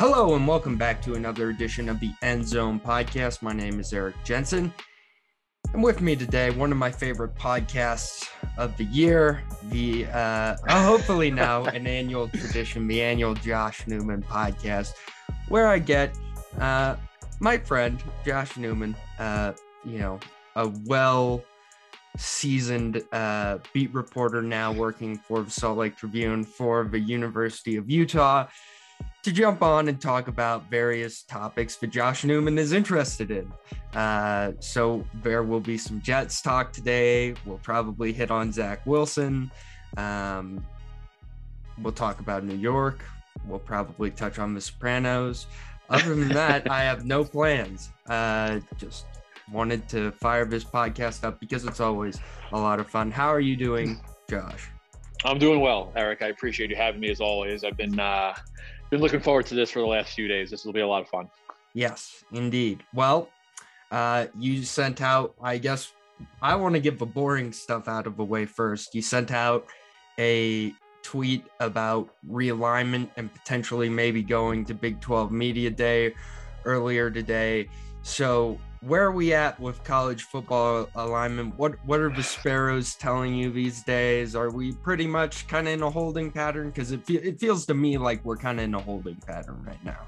Hello and welcome back to another edition of the End Zone Podcast. My name is Eric Jensen. And with me today, one of my favorite podcasts of the year, the uh, uh, hopefully now an annual tradition, the annual Josh Newman podcast, where I get uh, my friend Josh Newman, uh, you know, a well seasoned uh, beat reporter now working for the Salt Lake Tribune for the University of Utah to jump on and talk about various topics that Josh Newman is interested in. Uh, so there will be some Jets talk today. We'll probably hit on Zach Wilson. Um, we'll talk about New York. We'll probably touch on The Sopranos. Other than that, I have no plans. Uh, just wanted to fire this podcast up because it's always a lot of fun. How are you doing, Josh? I'm doing well, Eric. I appreciate you having me as always. I've been uh, been looking forward to this for the last few days. This will be a lot of fun. Yes, indeed. Well, uh, you sent out, I guess, I want to get the boring stuff out of the way first. You sent out a tweet about realignment and potentially maybe going to Big 12 Media Day earlier today. So, where are we at with college football alignment? What what are the Sparrows telling you these days? Are we pretty much kind of in a holding pattern? Because it fe- it feels to me like we're kind of in a holding pattern right now.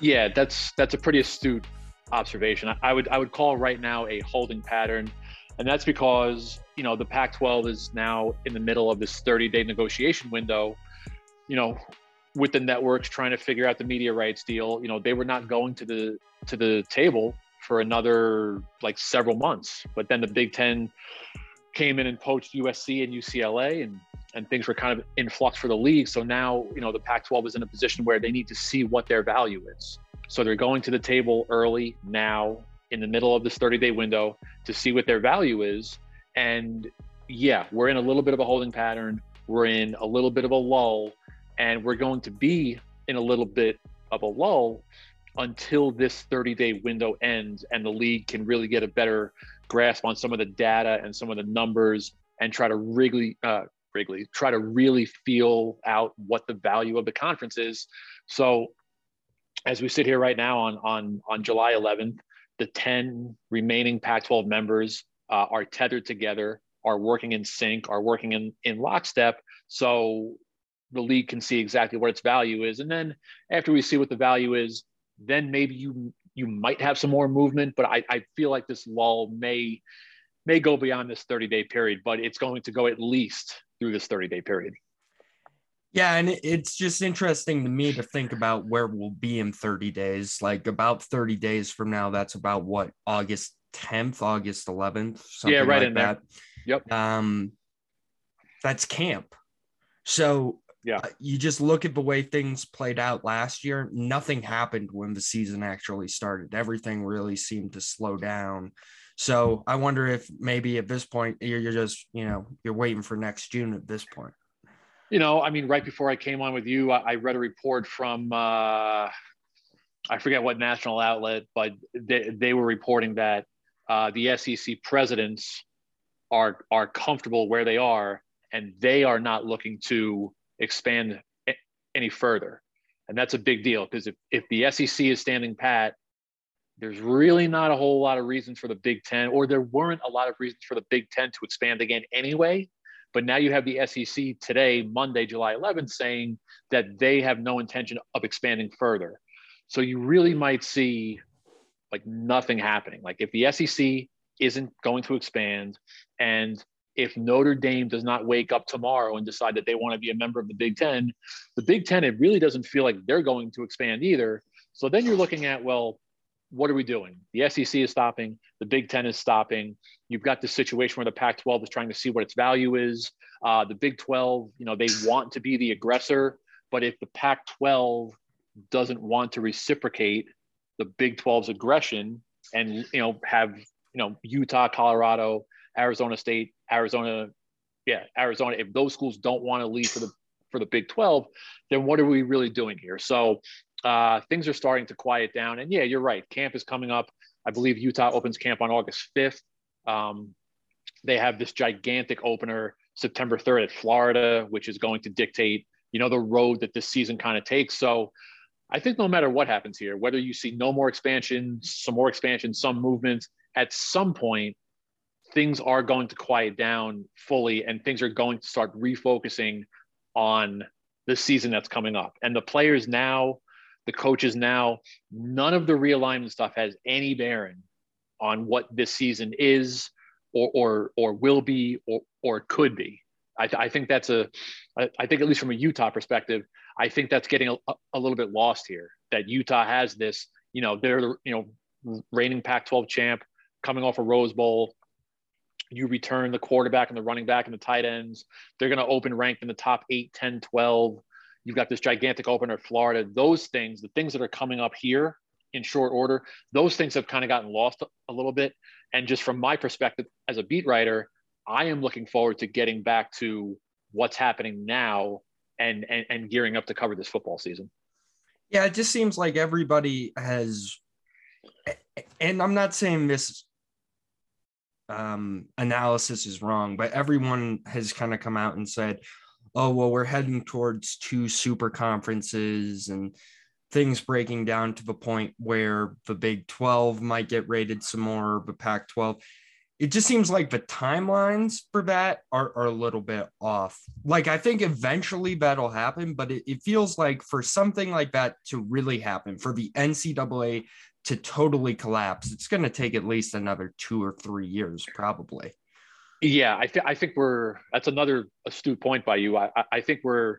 Yeah, that's that's a pretty astute observation. I would I would call right now a holding pattern, and that's because you know the Pac-12 is now in the middle of this 30-day negotiation window. You know, with the networks trying to figure out the media rights deal. You know, they were not going to the to the table for another like several months. But then the Big Ten came in and poached USC and UCLA, and and things were kind of in flux for the league. So now you know the Pac-12 is in a position where they need to see what their value is. So they're going to the table early now in the middle of this 30-day window to see what their value is. And yeah, we're in a little bit of a holding pattern. We're in a little bit of a lull, and we're going to be in a little bit of a lull until this 30 day window ends and the league can really get a better grasp on some of the data and some of the numbers and try to wriggly uh, wriggly try to really feel out what the value of the conference is. So as we sit here right now on on on july 11th the 10 remaining pac 12 members uh, are tethered together are working in sync are working in in lockstep so the league can see exactly what its value is. And then after we see what the value is then maybe you you might have some more movement. But I, I feel like this lull may may go beyond this 30 day period, but it's going to go at least through this 30 day period. Yeah, and it's just interesting to me to think about where we'll be in 30 days. Like about 30 days from now, that's about what August 10th, August 11th. Yeah, right like in that. there. Yep. Um, that's camp. So yeah. Uh, you just look at the way things played out last year. Nothing happened when the season actually started. Everything really seemed to slow down. So I wonder if maybe at this point you're, you're just, you know, you're waiting for next June at this point. You know, I mean, right before I came on with you, I, I read a report from, uh, I forget what national outlet, but they, they were reporting that uh, the SEC presidents are are comfortable where they are, and they are not looking to expand any further. And that's a big deal because if, if the SEC is standing pat, there's really not a whole lot of reasons for the Big Ten, or there weren't a lot of reasons for the Big Ten to expand again anyway. But now you have the SEC today, Monday, July 11th, saying that they have no intention of expanding further. So you really might see like nothing happening. Like if the SEC isn't going to expand and if Notre Dame does not wake up tomorrow and decide that they want to be a member of the Big Ten, the Big Ten, it really doesn't feel like they're going to expand either. So then you're looking at, well, what are we doing? The SEC is stopping, the Big Ten is stopping. You've got this situation where the Pac 12 is trying to see what its value is. Uh, the Big 12, you know, they want to be the aggressor, but if the Pac 12 doesn't want to reciprocate the Big 12's aggression and, you know, have, you know, Utah, Colorado, Arizona State, Arizona, yeah, Arizona. If those schools don't want to leave for the for the Big 12, then what are we really doing here? So uh, things are starting to quiet down. And yeah, you're right. Camp is coming up. I believe Utah opens camp on August 5th. Um, they have this gigantic opener September 3rd at Florida, which is going to dictate, you know, the road that this season kind of takes. So I think no matter what happens here, whether you see no more expansion, some more expansion, some movement, at some point, things are going to quiet down fully and things are going to start refocusing on the season that's coming up. And the players now, the coaches now, none of the realignment stuff has any bearing on what this season is or or or will be or or could be. I, I think that's a, I think at least from a Utah perspective, I think that's getting a, a little bit lost here. That Utah has this, you know, they're the you know reigning Pac-12 champ, coming off a Rose Bowl. You return the quarterback and the running back and the tight ends. They're going to open ranked in the top 8, 10, 12. You've got this gigantic opener at Florida. Those things, the things that are coming up here in short order, those things have kind of gotten lost a little bit. And just from my perspective as a beat writer, I am looking forward to getting back to what's happening now and, and, and gearing up to cover this football season. Yeah, it just seems like everybody has, and I'm not saying this um, analysis is wrong, but everyone has kind of come out and said, oh, well, we're heading towards two super conferences and things breaking down to the point where the Big 12 might get rated some more, but Pac 12 it just seems like the timelines for that are, are a little bit off. Like, I think eventually that'll happen, but it, it feels like for something like that to really happen, for the NCAA to totally collapse, it's going to take at least another two or three years, probably. Yeah, I, th- I think we're that's another astute point by you. I, I think we're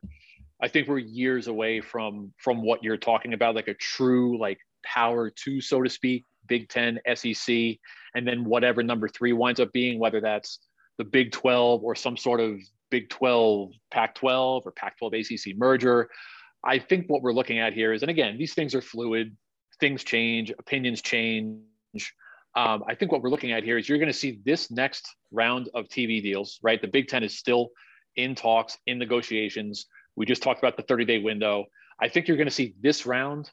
I think we're years away from from what you're talking about, like a true like power two, so to speak, Big Ten, SEC and then whatever number three winds up being, whether that's the Big 12 or some sort of Big 12, Pac 12 or Pac 12 ACC merger. I think what we're looking at here is, and again, these things are fluid, things change, opinions change. Um, I think what we're looking at here is you're going to see this next round of TV deals, right? The Big Ten is still in talks, in negotiations. We just talked about the 30 day window. I think you're going to see this round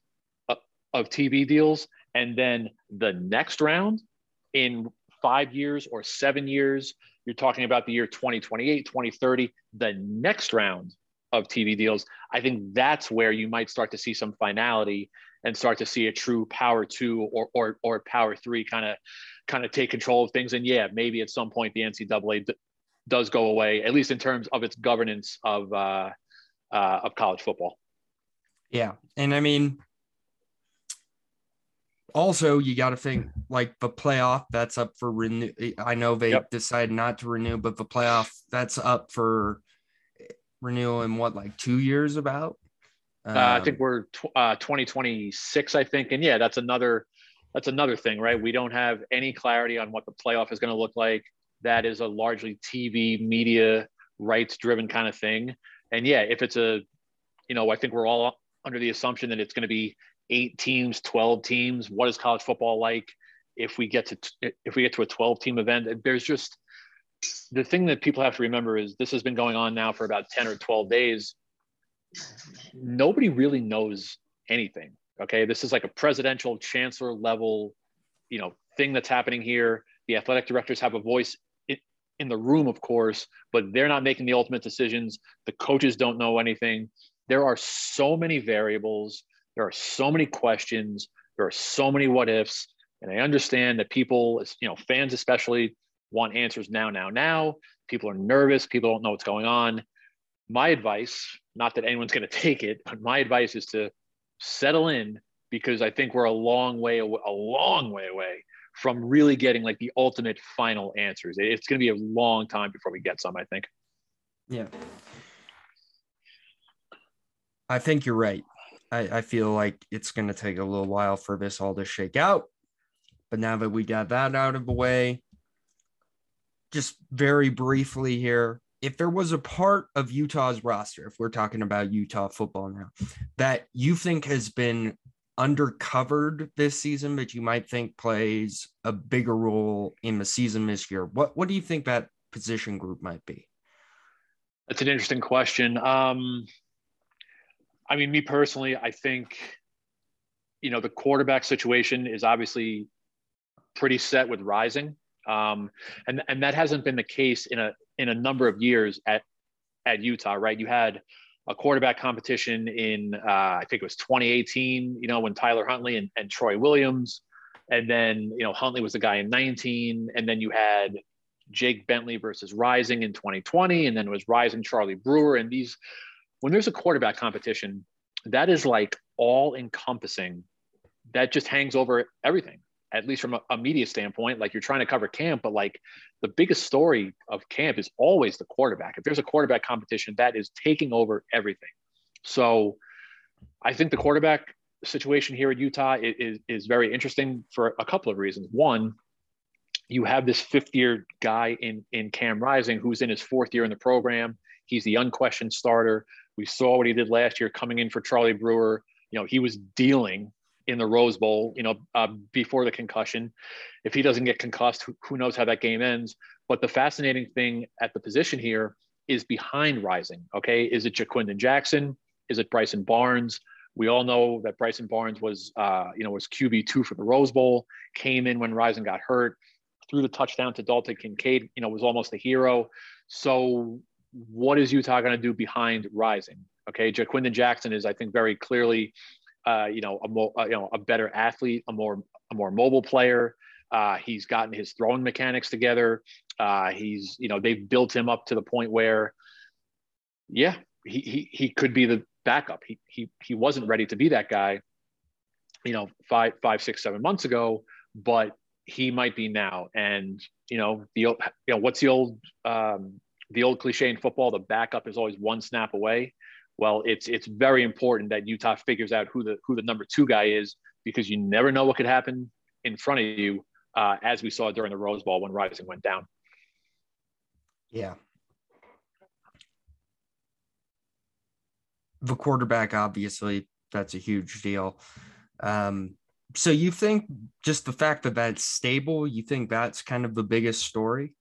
of, of TV deals. And then the next round in five years or seven years, you're talking about the year 2028, 2030, the next round of TV deals, I think that's where you might start to see some finality and start to see a true power two or or, or power three kind of kind of take control of things. And yeah, maybe at some point the NCAA d- does go away, at least in terms of its governance of uh, uh, of college football. Yeah, and I mean, also you got to think like the playoff that's up for renew i know they yep. decided not to renew but the playoff that's up for renewal in what like two years about um, uh, i think we're tw- uh, 2026 i think and yeah that's another that's another thing right we don't have any clarity on what the playoff is going to look like that is a largely tv media rights driven kind of thing and yeah if it's a you know i think we're all under the assumption that it's going to be eight teams, 12 teams. What is college football like if we get to if we get to a 12 team event? There's just the thing that people have to remember is this has been going on now for about 10 or 12 days. Nobody really knows anything. Okay. This is like a presidential chancellor level, you know, thing that's happening here. The athletic directors have a voice in the room, of course, but they're not making the ultimate decisions. The coaches don't know anything. There are so many variables. There are so many questions. There are so many what ifs. And I understand that people, you know, fans especially, want answers now, now, now. People are nervous. People don't know what's going on. My advice, not that anyone's going to take it, but my advice is to settle in because I think we're a long way, a long way away from really getting like the ultimate final answers. It's going to be a long time before we get some, I think. Yeah. I think you're right. I, I feel like it's going to take a little while for this all to shake out. But now that we got that out of the way, just very briefly here, if there was a part of Utah's roster, if we're talking about Utah football now, that you think has been undercovered this season, but you might think plays a bigger role in the season this year, what what do you think that position group might be? That's an interesting question. Um, I mean, me personally, I think, you know, the quarterback situation is obviously pretty set with Rising, um, and and that hasn't been the case in a in a number of years at at Utah, right? You had a quarterback competition in uh, I think it was 2018. You know when Tyler Huntley and, and Troy Williams, and then you know Huntley was the guy in 19, and then you had Jake Bentley versus Rising in 2020, and then it was Rising Charlie Brewer, and these when there's a quarterback competition, that is like all encompassing. That just hangs over everything at least from a, a, media standpoint, like you're trying to cover camp, but like the biggest story of camp is always the quarterback. If there's a quarterback competition, that is taking over everything. So I think the quarterback situation here at Utah is, is very interesting for a couple of reasons. One, you have this fifth year guy in, in Cam Rising who's in his fourth year in the program. He's the unquestioned starter. We saw what he did last year coming in for Charlie Brewer. You know, he was dealing in the Rose Bowl, you know, uh, before the concussion. If he doesn't get concussed, who, who knows how that game ends? But the fascinating thing at the position here is behind Rising. Okay, is it Ja'Quinden Jackson? Is it Bryson Barnes? We all know that Bryson Barnes was, uh, you know, was QB two for the Rose Bowl. Came in when Rising got hurt, threw the touchdown to Dalton Kincaid. You know, was almost a hero. So, what is Utah going to do behind Rising? Okay, Ja'Quinden Jackson is, I think, very clearly uh, you know, a more, uh, you know, a better athlete, a more, a more mobile player. Uh, he's gotten his throwing mechanics together. Uh, he's, you know, they've built him up to the point where, yeah, he, he, he could be the backup. He, he, he wasn't ready to be that guy, you know, five, five, six, seven months ago, but he might be now. And, you know, the, you know, what's the old, um, the old cliche in football, the backup is always one snap away well, it's it's very important that Utah figures out who the who the number two guy is because you never know what could happen in front of you, uh, as we saw during the Rose Bowl when Rising went down. Yeah. The quarterback, obviously, that's a huge deal. Um, so you think just the fact that that's stable, you think that's kind of the biggest story?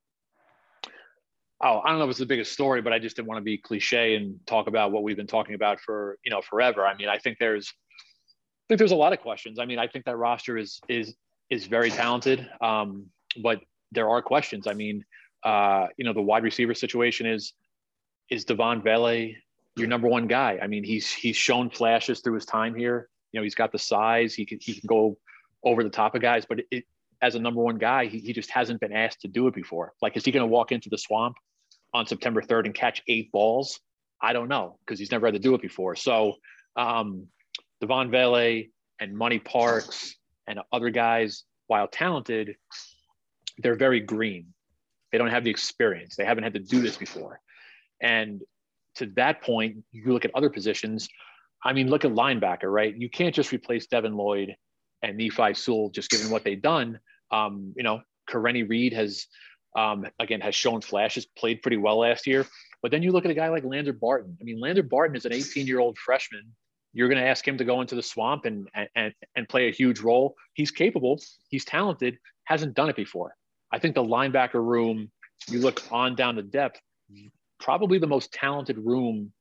Oh, I don't know if it's the biggest story, but I just didn't want to be cliche and talk about what we've been talking about for you know forever. I mean, I think there's, I think there's a lot of questions. I mean, I think that roster is is is very talented, um, but there are questions. I mean, uh, you know, the wide receiver situation is is Devaughn Vele your number one guy? I mean, he's he's shown flashes through his time here. You know, he's got the size. He can he can go over the top of guys, but it, as a number one guy, he, he just hasn't been asked to do it before. Like, is he going to walk into the swamp on September 3rd and catch eight balls? I don't know because he's never had to do it before. So, um, Devaughn Vele and Money Parks and other guys, while talented, they're very green. They don't have the experience. They haven't had to do this before. And to that point, you look at other positions. I mean, look at linebacker, right? You can't just replace Devin Lloyd and Nephi Sewell just given what they've done. Um, you know, Karene Reed has um, again, has shown flashes, played pretty well last year. But then you look at a guy like Lander Barton. I mean, Lander Barton is an 18 year old freshman. You're going to ask him to go into the swamp and, and, and play a huge role. He's capable, he's talented, hasn't done it before. I think the linebacker room, you look on down the depth, probably the most talented room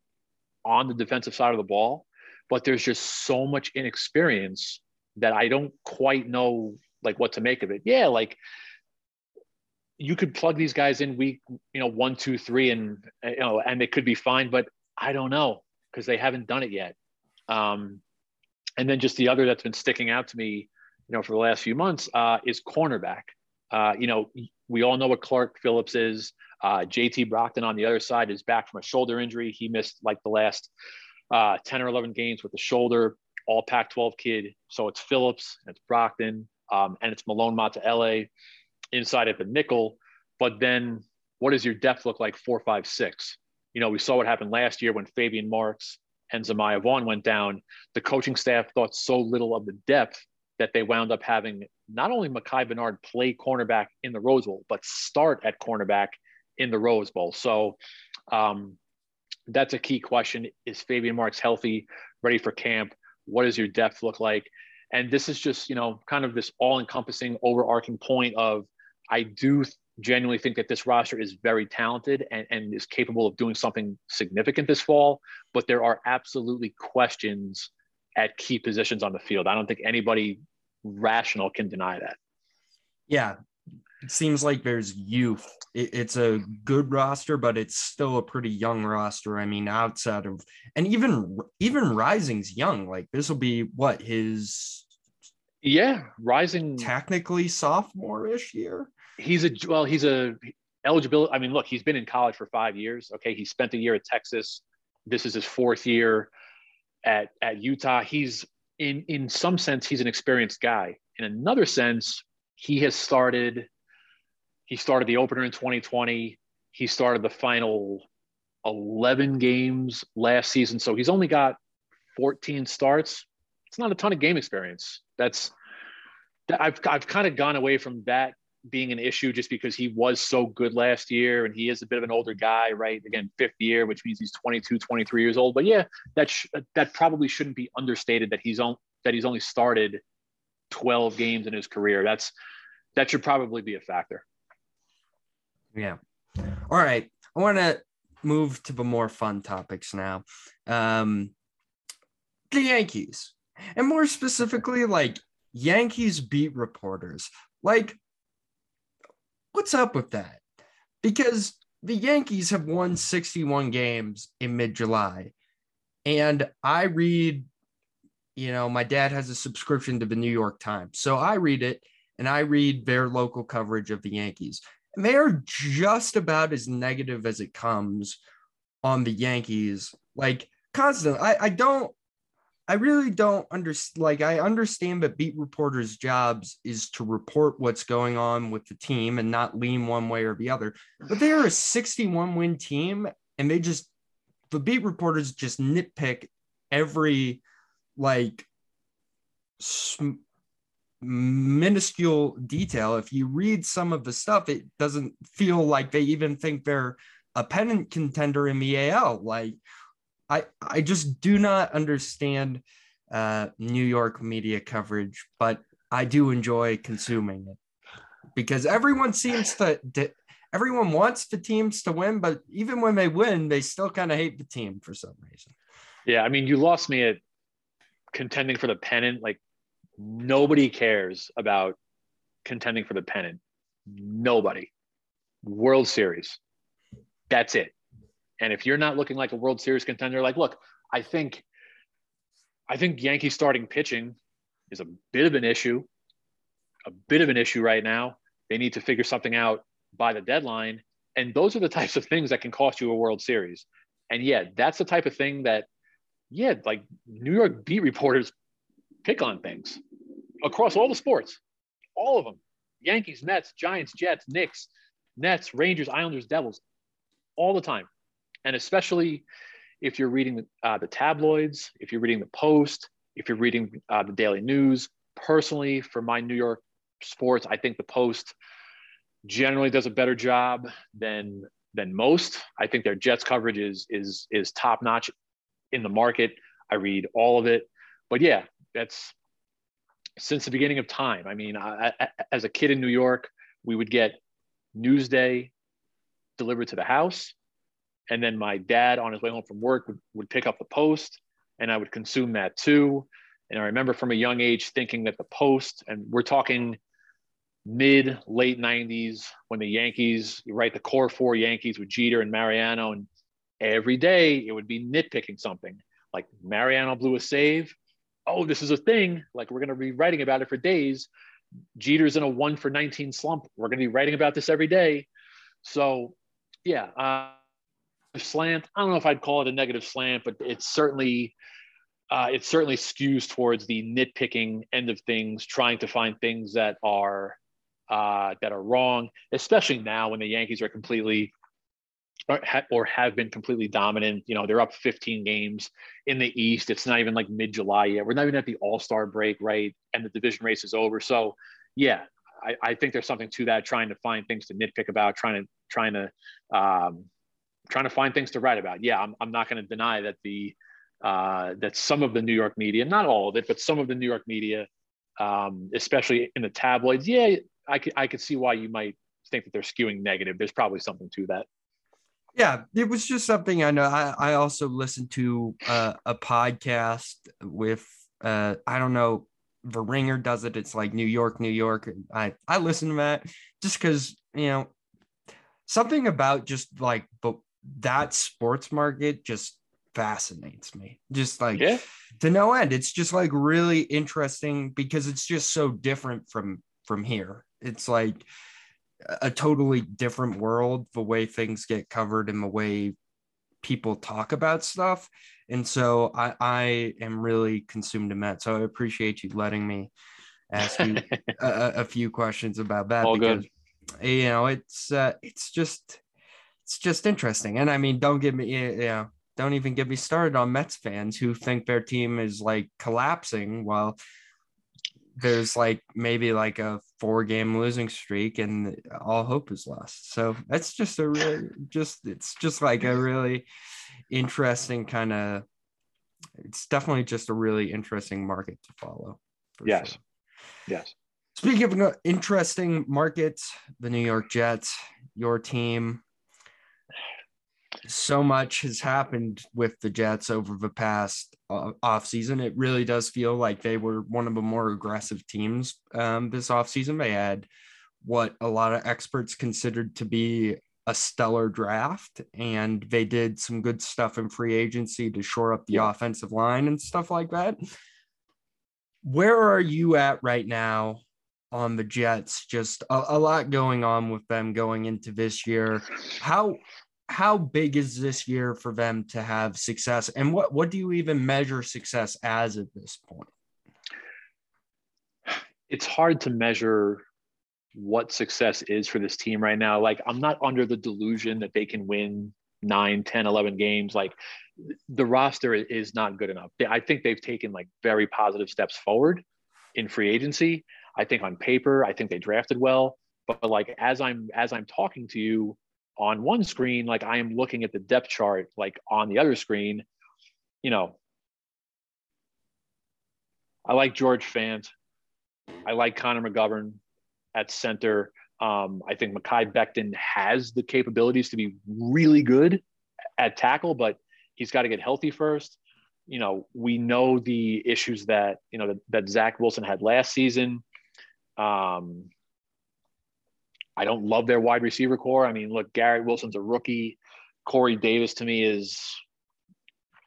on the defensive side of the ball. But there's just so much inexperience that I don't quite know like what to make of it. Yeah, like you could plug these guys in week, you know, one, two, three, and you know, and they could be fine. But I don't know because they haven't done it yet. Um, and then just the other that's been sticking out to me, you know, for the last few months uh, is cornerback. Uh, you know, we all know what Clark Phillips is. Uh, JT Broughton on the other side is back from a shoulder injury. He missed like the last uh, 10 or 11 games with the shoulder, all Pac 12 kid. So it's Phillips, it's Brockton, um, and it's Malone Mataele inside at the nickel. But then what does your depth look like four, five, six? You know, we saw what happened last year when Faybian Marks and Zemaiah Vaughn went down. The coaching staff thought so little of the depth that they wound up having not only Micah Bernard play cornerback in the Rose Bowl, but start at cornerback in the Rose Bowl. So um, that's a key question. Is Faybian Marks healthy, ready for camp? What does your depth look like? And this is just, you know, kind of this all encompassing, overarching point of I do genuinely think that this roster is very talented and, and is capable of doing something significant this fall, but there are absolutely questions at key positions on the field. I don't think anybody rational can deny that. Yeah. it seems like there's youth. It, it's a good roster, but it's still a pretty young roster. I mean, outside of and even even Rising's young. Like this will be what his yeah Rising technically sophomore-ish year. He's a well, he's a eligibility. I mean, look, he's been in college for five years. Okay, he spent a year at Texas. This is his fourth year at at Utah. He's in in some sense he's an experienced guy. In another sense, he has started. He started the opener in 2020. He started the final 11 games last season. So he's only got 14 starts. It's not a ton of game experience. That's I've I've kind of gone away from that being an issue just because he was so good last year and he is a bit of an older guy, right? Again, fifth year, which means he's 22, 23 years old. But yeah, that sh- that probably shouldn't be understated that he's on that he's only started 12 games in his career. That's that should probably be a factor. Yeah. All right. I want to move to the more fun topics now. Um the Yankees. And more specifically like Yankees beat reporters. Like what's up with that? Because the Yankees have won 61 games in mid July. And I read, you know, my dad has a subscription to the New York Times. So I read it and I read their local coverage of the Yankees. And they are just about as negative as it comes on the Yankees. Like, constantly. I, I don't I really don't understand. Like, I understand that beat reporters' jobs is to report what's going on with the team and not lean one way or the other. But they are a 61 win team, and they just, the beat reporters just nitpick every like sm- minuscule detail. If you read some of the stuff, it doesn't feel like they even think they're a pennant contender in the AL. Like, I I just do not understand uh, New York media coverage, but I do enjoy consuming it because everyone seems to, to everyone wants the teams to win, but even when they win, they still kind of hate the team for some reason. Yeah, I mean, you lost me at contending for the pennant. Like nobody cares about contending for the pennant. Nobody. World Series. That's it. And if you're not looking like a World Series contender, like, look, I think, I think Yankee starting pitching is a bit of an issue, a bit of an issue right now. They need to figure something out by the deadline. And those are the types of things that can cost you a World Series. And yeah, that's the type of thing that, yeah, like New York beat reporters pick on things across all the sports, all of them Yankees, Mets, Giants, Jets, Knicks, Nets, Rangers, Islanders, Devils, all the time and especially if you're reading uh, the tabloids, if you're reading the Post, if you're reading uh, the Daily News. Personally, for my New York sports, I think the Post generally does a better job than than most. I think their Jets coverage is is is top notch in the market. I read all of it, but yeah, that's since the beginning of time. I mean, I, I, as a kid in New York, we would get Newsday delivered to the house and then my dad on his way home from work would, would pick up the post and i would consume that too. And i remember from a young age thinking that the post and we're talking mid late 90s when the yankees write the core four yankees with jeter and mariano and every day it would be nitpicking something like mariano blew a save. Oh this is a thing. Like we're going to be writing about it for days. Jeter's in a one for 19 slump. We're going to be writing about this every day. So yeah uh, slant. I don't know if I'd call it a negative slant, but it's certainly uh, it certainly skews towards the nitpicking end of things, trying to find things that are uh, that are wrong, especially now when the Yankees are completely or, ha- or have been completely dominant. You know, they're up 15 games in the East. It's not even like mid July yet. We're not even at the All Star break, right? And the division race is over. So, yeah, I, I, think there's something to that. Trying to find things to nitpick about, trying to trying to um, trying to find things to write about. Yeah, I'm, I'm not going to deny that the uh, that some of the New York media, not all of it, but some of the New York media, um, especially in the tabloids, yeah, I could I could see why you might think that they're skewing negative. There's probably something to that. Yeah, it was just something I know. I, I also listened to uh, a podcast with uh, I don't know the Ringer does it. It's like New York, New York. I I listen to that just because you know something about just like but that sports market just fascinates me. Just like Yeah. to no end. It's just like really interesting because it's just so different from from here. It's like a totally different world, the way things get covered and the way people talk about stuff. And so I, I am really consumed in that. So I appreciate you letting me ask you a, a few questions about that All because good. you know it's uh, it's just it's just interesting. And I mean, don't give me know don't even get me started on Mets fans who think their team is like collapsing while there's like maybe like a four game losing streak and all hope is lost. So that's just a really just it's just like a really interesting kind of it's definitely just a really interesting market to follow. Yes. sure. Yes. Speaking of interesting markets, the New York Jets, your team. So much has happened with the Jets over the past uh, offseason. It really does feel like they were one of the more aggressive teams um, this offseason. They had what a lot of experts considered to be a stellar draft, and they did some good stuff in free agency to shore up the offensive line and stuff like that. Where are you at right now on the Jets? Just a, a lot going on with them going into this year. How how big is this year for them to have success? And what what do you even measure success as at this point? It's hard to measure what success is for this team right now. Like, I'm not under the delusion that they can win 9, 10, 11 games. Like, the roster is not good enough. I think they've taken like very positive steps forward in free agency. I think on paper, I think they drafted well. But like as I'm as I'm talking to you on one screen, like I am looking at the depth chart, like on the other screen, you know. I like George Fant. I like Connor McGovern at center. Um, I think Mekhi Becton has the capabilities to be really good at tackle, but he's got to get healthy first. You know, we know the issues that you know that, that Zach Wilson had last season. Um, I don't love their wide receiver corps. I mean, look, Garrett Wilson's a rookie. Corey Davis to me is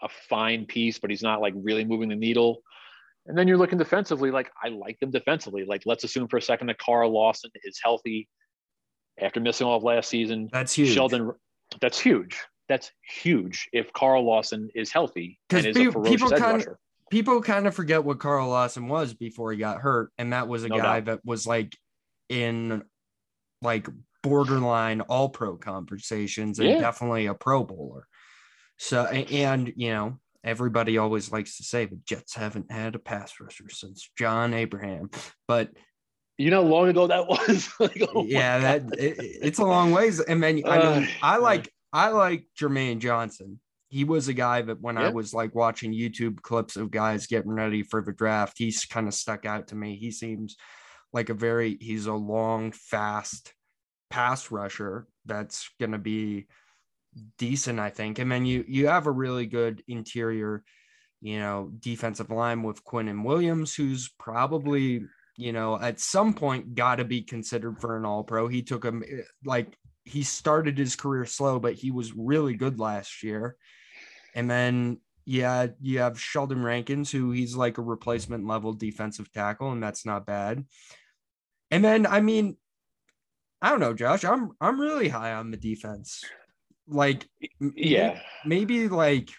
a fine piece, but he's not like really moving the needle. And then you're looking defensively, like I like them defensively. Like let's assume for a second that Carl Lawson is healthy after missing all of last season. That's huge. Sheldon, that's huge. That's huge. If Carl Lawson is healthy and is pe- a ferocious people edge kinda- People kind of forget what Carl Lawson was before he got hurt, and that was a No guy doubt. that was like in like borderline all pro conversations and Yeah. definitely a pro bowler. So and you know, everybody always likes to say the Jets haven't had a pass rusher since John Abraham. But You know how long ago that was? like, oh yeah, that it, it's a long ways. And then I mean, Uh, I yeah. like I like Jermaine Johnson. He was a guy that when I was like watching YouTube clips of guys getting ready for the draft, he's kind of stuck out to me. He seems like a very he's a long, fast pass rusher that's gonna be decent, I think. And then you you have a really good interior, you know, defensive line with Quinnen Williams, who's probably you know, at some point got to be considered for an all pro. He took him eh, like he started his career slow, but he was really good last year. And then, yeah, you have Sheldon Rankins, who he's like a replacement level defensive tackle, and that's not bad. And then, I mean, I don't know, Josh, I'm I'm really high on the defense. Like, yeah. maybe like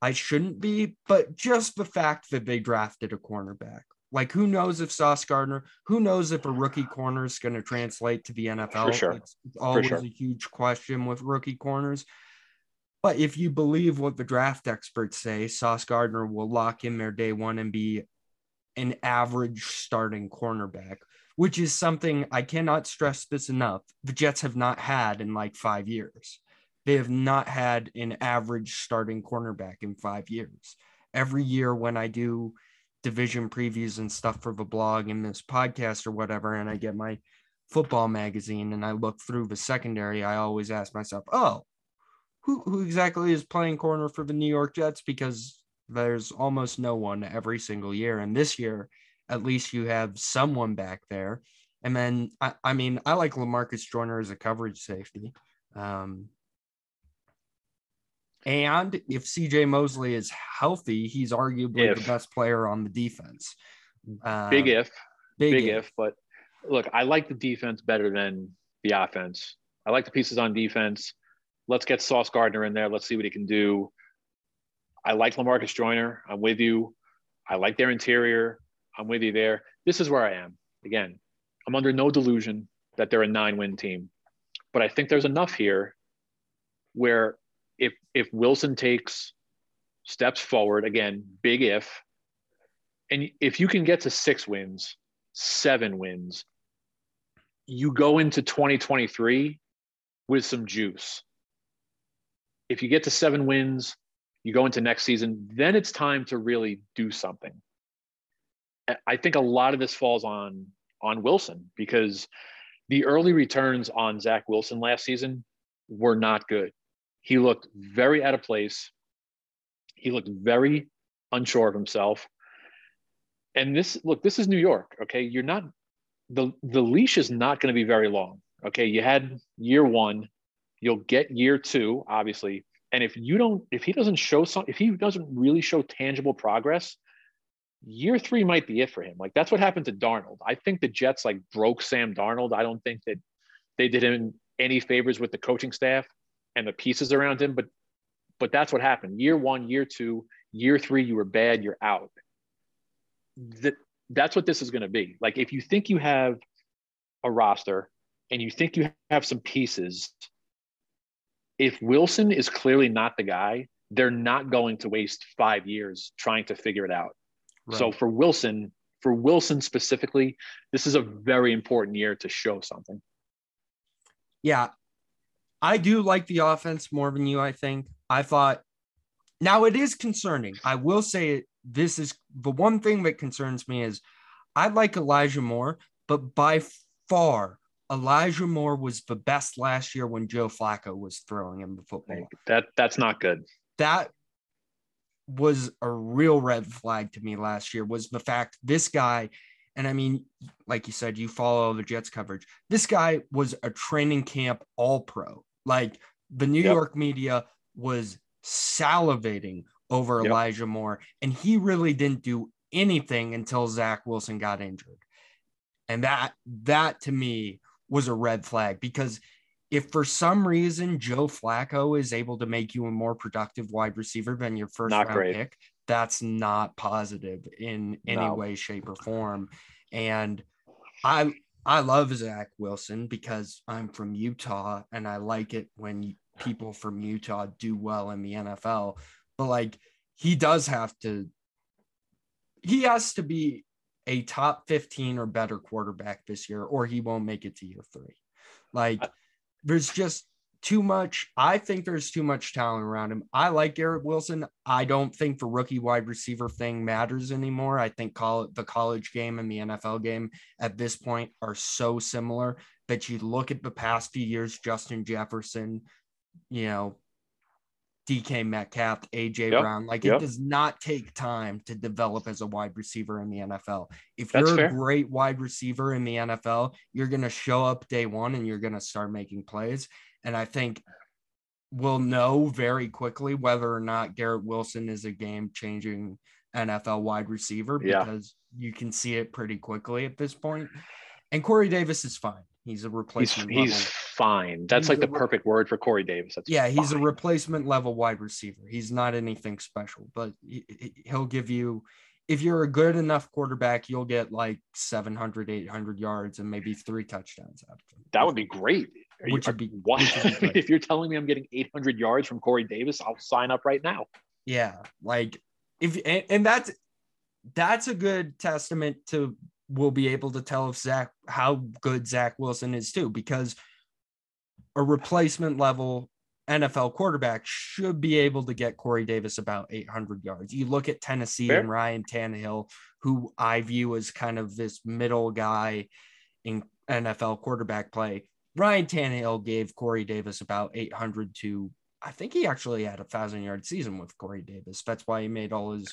I shouldn't be, but just the fact that they drafted a cornerback. Like, who knows if Sauce Gardner, who knows if a rookie corner is going to translate to the NFL? sure. It's, it's always sure. a huge question with rookie corners. But if you believe what the draft experts say, Sauce Gardner will lock in their day one and be an average starting cornerback, which is something I cannot stress this enough. The Jets have not had in like five years. They have not had an average starting cornerback in five years. Every year when I do division previews and stuff for the blog and this podcast or whatever, and I get my football magazine and I look through the secondary, I always ask myself, oh, who, who exactly is playing corner for the New York Jets? Because there's almost no one every single year. And this year, at least you have someone back there. And then, I, I mean, I like Lamarcus Joyner as a coverage safety. Um, and if CJ Mosley is healthy, he's arguably if. the best player on the defense. Uh, big if, big, big if. if. But look, I like the defense better than the offense. I like the pieces on defense. Let's get Sauce Gardner in there. Let's see what he can do. I like Lamarcus Joyner. I'm with you. I like their interior. I'm with you there. This is where I am. Again, I'm under no delusion that they're a nine win team. But I think there's enough here where if if Wilson takes steps forward, again, big if, and if you can get to six wins, seven wins, you go into 2023 with some juice. If you get to seven wins, you go into next season, then it's time to really do something. I think a lot of this falls on on Wilson because the early returns on Zach Wilson last season were not good. He looked very out of place. He looked very unsure of himself. And this, look, this is New York. Okay, you're not the the leash is not going to be very long. Okay, you had year one, you'll get year two, obviously. And if you don't, if he doesn't show some, if he doesn't really show tangible progress, year three might be it for him. Like that's what happened to Darnold. I think the Jets like broke Sam Darnold. I don't think that they did him any favors with the coaching staff and the pieces around him. But but that's what happened. Year one, year two, year three, you were bad, you're out. That that's what this is going to be. Like if you think you have a roster and you think you have some pieces, if Wilson is clearly not the guy, they're not going to waste five years trying to figure it out. Right. So for Wilson, for Wilson specifically, this is a very important year to show something. Yeah. I do like the offense more than you, I think. I thought now it is concerning. I will say this is the one thing that concerns me is I like Elijah Moore, but by far Elijah Moore was the best last year when Joe Flacco was throwing him the football. That that's not good. That was a real red flag to me last year was the fact this guy and I mean, like you said, you follow the Jets coverage. This guy was a training camp all pro. Like the New yep. York media was salivating over yep. Elijah Moore, and he really didn't do anything until Zach Wilson got injured. And that that to me was a red flag because if for some reason Joe Flacco is able to make you a more productive wide receiver than your first not round great. pick, that's not positive in any no. way, shape, or form. And I I love Zach Wilson because I'm from Utah and I like it when people from Utah do well in the NFL. But like he does have to he has to be a top 15 or better quarterback this year, or he won't make it to year three. Like there's just too much. I think there's too much talent around him. I like Garrett Wilson. I don't think the rookie wide receiver thing matters anymore. I think call the college game and the NFL game at this point are so similar that you look at the past few years, Justin Jefferson, you know, DK Metcalf, AJ yep. Brown. Like yep. it does not take time to develop as a wide receiver in the NFL. If That's you're fair. a great wide receiver in the NFL, you're going to show up day one and you're going to start making plays. And I think we'll know very quickly whether or not Garrett Wilson is a game changing NFL wide receiver because yeah. you can see it pretty quickly at this point. And Corey Davis is fine. He's a replacement. He's, he's fine. That's he's like the re- perfect word for Corey Davis. That's yeah, he's a replacement level wide receiver. He's not anything special, but he, he'll give you. If you're a good enough quarterback, you'll get like 700, 800 yards and maybe three touchdowns out of him. That would be great. Are which you, would be, what? Would be if you're telling me I'm getting 800 yards from Corey Davis, I'll sign up right now. Yeah, like if and, and that's that's a good testament to we'll be able to tell if Zach how good Zach Wilson is too, because a replacement level NFL quarterback should be able to get Corey Davis about 800 yards. You look at Tennessee Fair. and Ryan Tannehill, who I view as kind of this middle guy in NFL quarterback play. Ryan Tannehill gave Corey Davis about 800 to, I think he actually had a thousand yard season with Corey Davis. That's why he made all his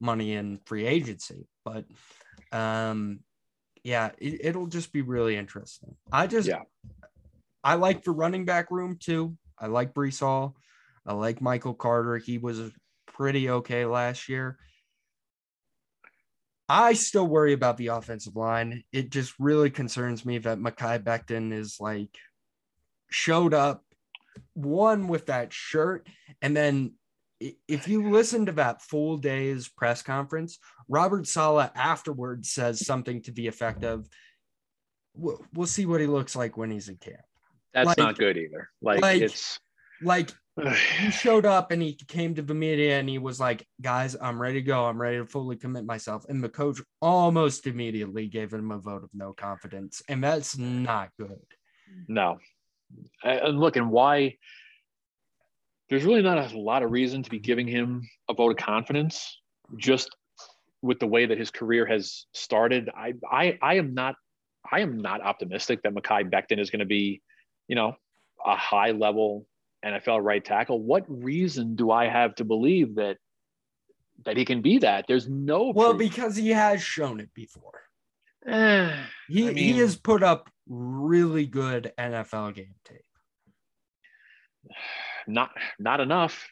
money in free agency. But Um, yeah, it, will just be really interesting. I just, yeah. I like the running back room too. I like Breece Hall. I like Michael Carter. He was pretty okay last year. I still worry about the offensive line. It just really concerns me that Mekhi Becton is like showed up one with that shirt and then if you listen to that full day's press conference, Robert Saleh afterwards says something to the effect of, "We'll, we'll see what he looks like when he's in camp." That's like, not good either. Like, like it's like he showed up and he came to the media and he was like, guys, I'm ready to go. I'm ready to fully commit myself. And the coach almost immediately gave him a vote of no confidence. And that's not good. No. And look, and why there's really not a lot of reason to be giving him a vote of confidence just with the way that his career has started. I I I am not I am not optimistic that Mekhi Becton is going to be, you know, a high level NFL right tackle. What reason do I have to believe that that he can be that? There's no well proof. because he has shown it before. Eh, he I mean, he has put up really good NFL game tape. Not not enough,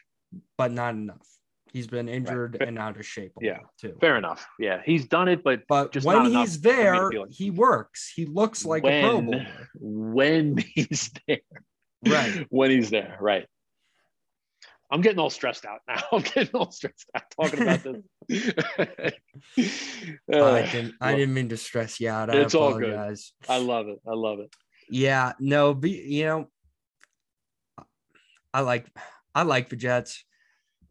but not enough. He's been injured right. and out of shape. yeah, too. Fair enough. Yeah, he's done it, but but when he's there, like he works. He looks like when, a Pro Bowler when he's there right when he's there right i'm getting all stressed out now i'm getting all stressed out talking about this uh, I, didn't, I didn't mean to stress you out I it's apologize. all good i love it i love it yeah no be you know i like i like the jets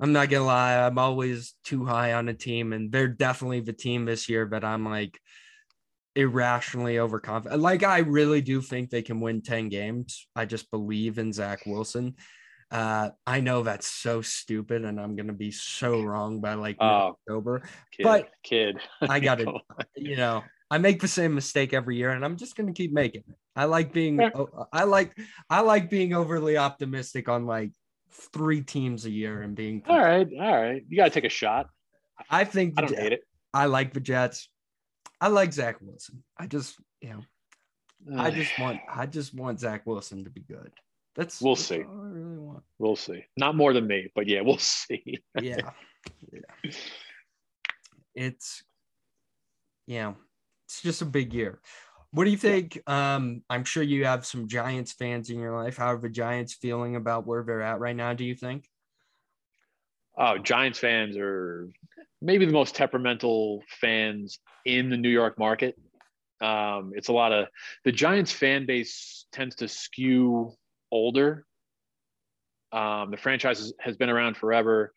i'm not gonna lie i'm always too high on a team and they're definitely the team this year but i'm like irrationally overconfident. Like I really do think they can win 10 games. I just believe in Zach Wilson. Uh, I know that's so stupid and I'm gonna be so wrong by like oh, October. Kid, but kid, I got it. you know, I make the same mistake every year and I'm just gonna keep making it. I like being I like I like being overly optimistic on like three teams a year and being all right, all right. You gotta take a shot. I think I don't hate it. I like the Jets. I like Zach Wilson. I just, you know, I just want I just want Zach Wilson to be good. That's we'll see. I really want. We'll see. Not more than me, but yeah, we'll see. yeah. Yeah. It's yeah, it's just a big year. What do you think? Um, I'm sure you have some Giants fans in your life. How are the Giants feeling about where they're at right now? Do you think? Oh, Giants fans are maybe the most temperamental fans in the New York market. Um, it's a lot of the Giants fan base tends to skew older. Um, the franchise has been around forever.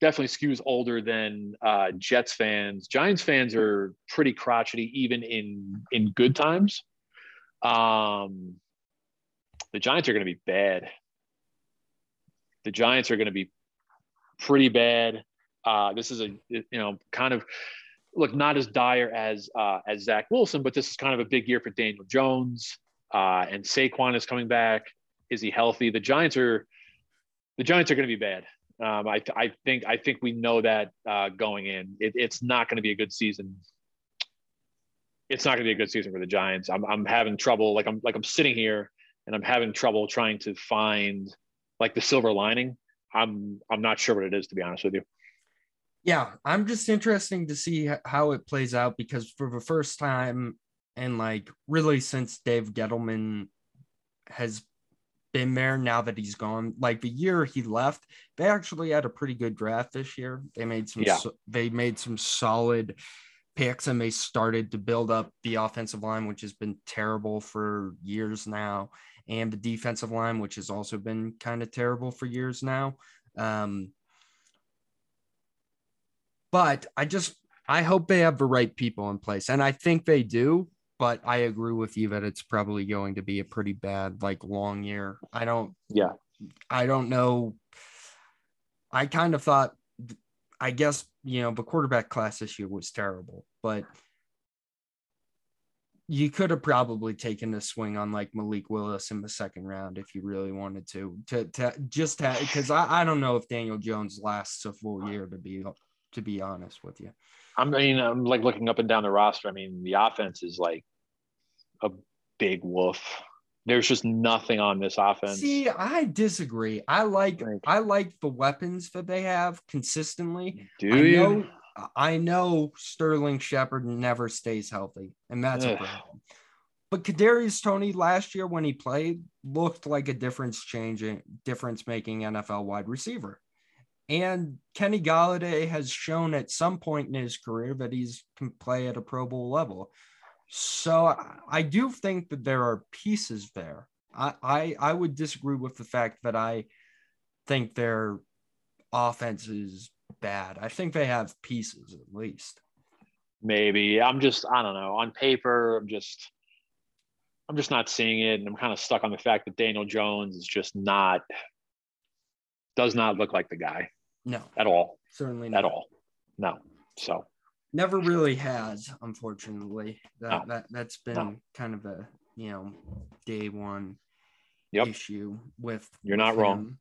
Definitely skews older than uh, Jets fans. Giants fans are pretty crotchety, even in in good times. Um, the Giants are going to be bad. The Giants are going to be pretty bad. Uh, this is a you know kind of look not as dire as uh, as Zach Wilson, but this is kind of a big year for Daniel Jones. Uh, and Saquon is coming back. Is he healthy? The Giants are the Giants are going to be bad. Um, I, I think I think we know that uh, going in. It, it's not going to be a good season. It's not going to be a good season for the Giants. I'm, I'm having trouble. Like I'm like I'm sitting here and I'm having trouble trying to find like the silver lining. I'm I'm not sure what it is to be honest with you yeah, I'm just interesting to see how it plays out because for the first time and like really since Dave Gettleman has been there now that he's gone, like the year he left, they actually had a pretty good draft this year. They made some yeah. they made some solid picks and they started to build up the offensive line, which has been terrible for years now, and the defensive line, which has also been kind of terrible for years now. Um, but I just I hope they have the right people in place, and I think they do. But I agree with you that it's probably going to be a pretty bad, like long year. I don't. Yeah. I don't know. I kind of thought. I guess you know the quarterback class this year was terrible, but you could have probably taken a swing on like Malik Willis in the second round if you really wanted to. To, to just because I, I don't know if Daniel Jones lasts a full year to be to be honest with you. I mean, I'm like looking up and down the roster. I mean, the offense is like a big wolf. There's just nothing on this offense. See, I disagree. I like I like the weapons that they have consistently. Do I you? know I know Sterling Shepard never stays healthy, and that's a problem. But Kadarius Toney last year when he played looked like a difference changing, difference making NFL wide receiver. And Kenny Golladay has shown at some point in his career that he's can play at a Pro Bowl level. So I, I do think that there are pieces there. I, I I would disagree with the fact that I think their offense is bad. I think they have pieces at least. Maybe. I'm just, I don't know. On paper, I'm just, I'm just not seeing it. And I'm kind of stuck on the fact that Daniel Jones is just not, does not look like the guy No, at all. certainly not. At all. No. So, Never really has, unfortunately. That, No. that that's been No. kind of a you know day one Yep. issue with. You're with not wrong.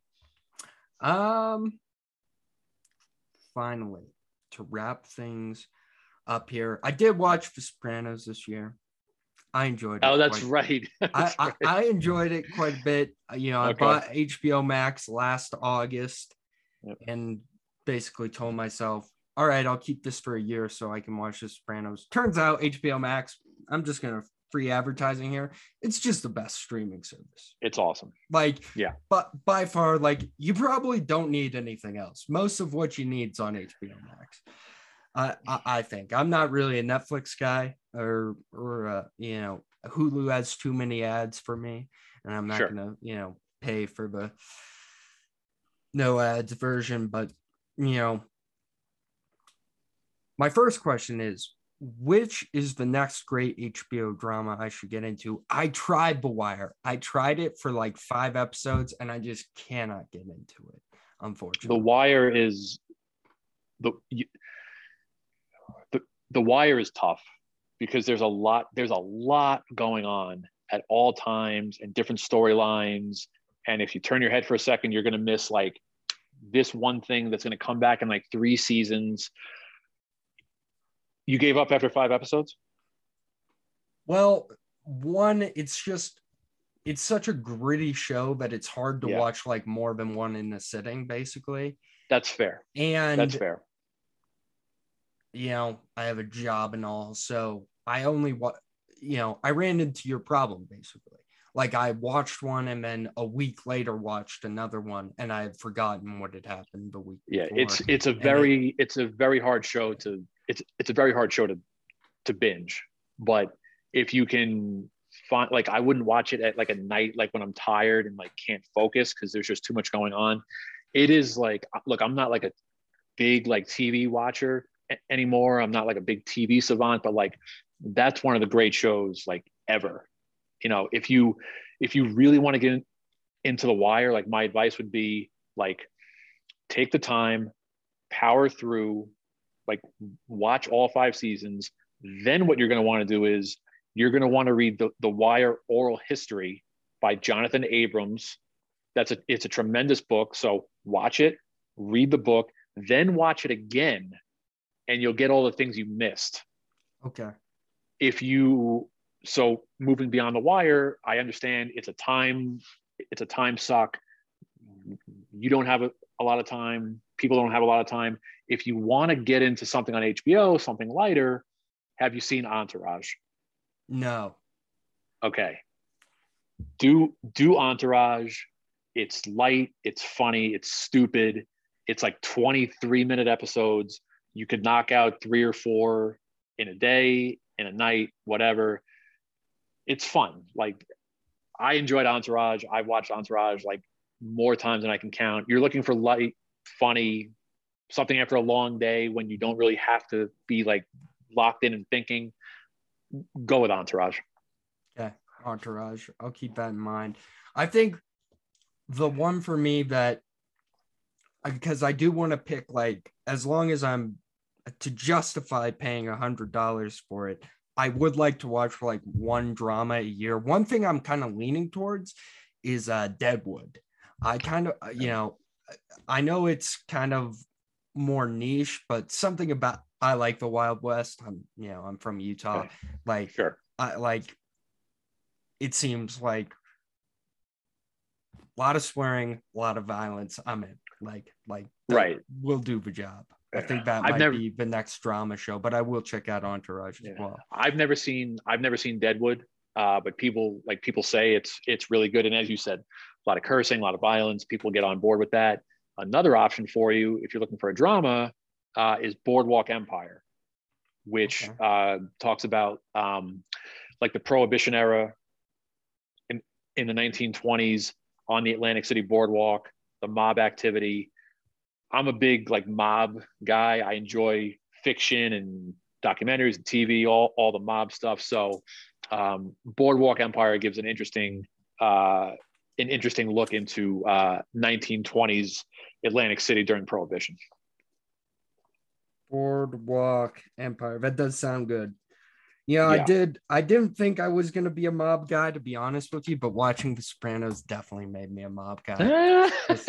Um. Finally, to wrap things up here, I did watch The Sopranos this year. I enjoyed it. oh, that's quite- right. I, That's I, right. I enjoyed it quite a bit. You know, I Okay. bought HBO Max last August Yep. and basically told myself, all right, I'll keep this for a year so I can watch The Sopranos. Turns out HBO Max, I'm just going to free advertising here. It's just the best streaming service. It's awesome. Like, Yeah. but by far, like, you probably don't need anything else. Most of what you need is on HBO Max. I, I, I think I'm not really a Netflix guy or, or, uh, you know, Hulu has too many ads for me, and I'm not Sure. gonna, you know, pay for the no ads version. But you know, my first question is, which is the next great HBO drama I should get into? I tried The Wire. I tried it for like five episodes, and I just cannot get into it. Unfortunately. The Wire is the the the Wire is tough because there's a lot there's a lot going on at all times and different storylines. And if you turn your head for a second, you're going to miss like this one thing that's going to come back in like three seasons. You gave up after five episodes. Well, one, it's just it's such a gritty show that it's hard to Yeah. watch like more than one in a sitting, basically. That's fair. And That's fair. you know, I have a job and all, so I only what you know, I ran into your problem basically. Like I watched one and then a week later watched another one and I had forgotten what had happened the week. Yeah, before. it's it's a it- very it's a very hard show to it's it's a very hard show to to binge. But if you can find like I wouldn't watch it at like a night like when I'm tired and like can't focus because there's just too much going on. It is like uh, look, I'm not like a big like TV watcher anymore. I'm not like a big TV savant, but like that's one of the great shows like ever. You know, if you if you really want to get in, into the wire, like my advice would be like take the time, power through, like watch all five seasons. Then what you're going to want to do is you're going to want to read the, the Wire Oral History by Jonathan Abrams. That's a it's a tremendous book. So watch it, read the book, then watch it again, and you'll get all the things you missed. okay. If you so moving beyond the wire, I understand it's a time it's a time suck. You don't have a, a lot of time. People don't have a lot of time. If you want to get into something on HBO, something lighter, have you seen Entourage? No. Okay. Do do Entourage. It's light, it's funny, it's stupid. It's like 23 minute episodes. You could knock out three or four in a day, in a night, whatever. It's fun. Like I enjoyed Entourage. I've watched Entourage like more times than I can count. You're looking for light, funny, something after a long day when you don't really have to be like locked in and thinking. Go with Entourage. Okay, Entourage. I'll keep that in mind. I think the one for me that uh, because I do want to pick like as long as I'm uh, to justify paying a hundred dollars for it, I would like to watch for like one drama a year. One thing I'm kind of leaning towards is uh Deadwood. I kind of you know I know it's kind of more niche, but something about I like the Wild West. I'm you know I'm from Utah, like Sure. I like. It seems like a lot of swearing, a lot of violence. I'm in. Like like Right. will do the job. I think that I've might never- be the next drama show, but I will check out Entourage as well. I've never seen I've never seen Deadwood, uh, but people like people say it's it's really good. And as you said, a lot of cursing, a lot of violence. People get on board with that. Another option for you, if you're looking for a drama, uh, is Boardwalk Empire, which Okay. uh, talks about um, like the Prohibition era in in the 1920s on the Atlantic City Boardwalk, the mob activity. I'm a big like mob guy. I enjoy fiction and documentaries and TV, all, all the mob stuff. So um, Boardwalk Empire gives an interesting uh, an interesting look into uh, 1920s Atlantic City during Prohibition. Boardwalk Empire. That does sound good. You know, I did. I didn't think I was gonna be a mob guy, to be honest with you. But watching The Sopranos definitely made me a mob guy. I,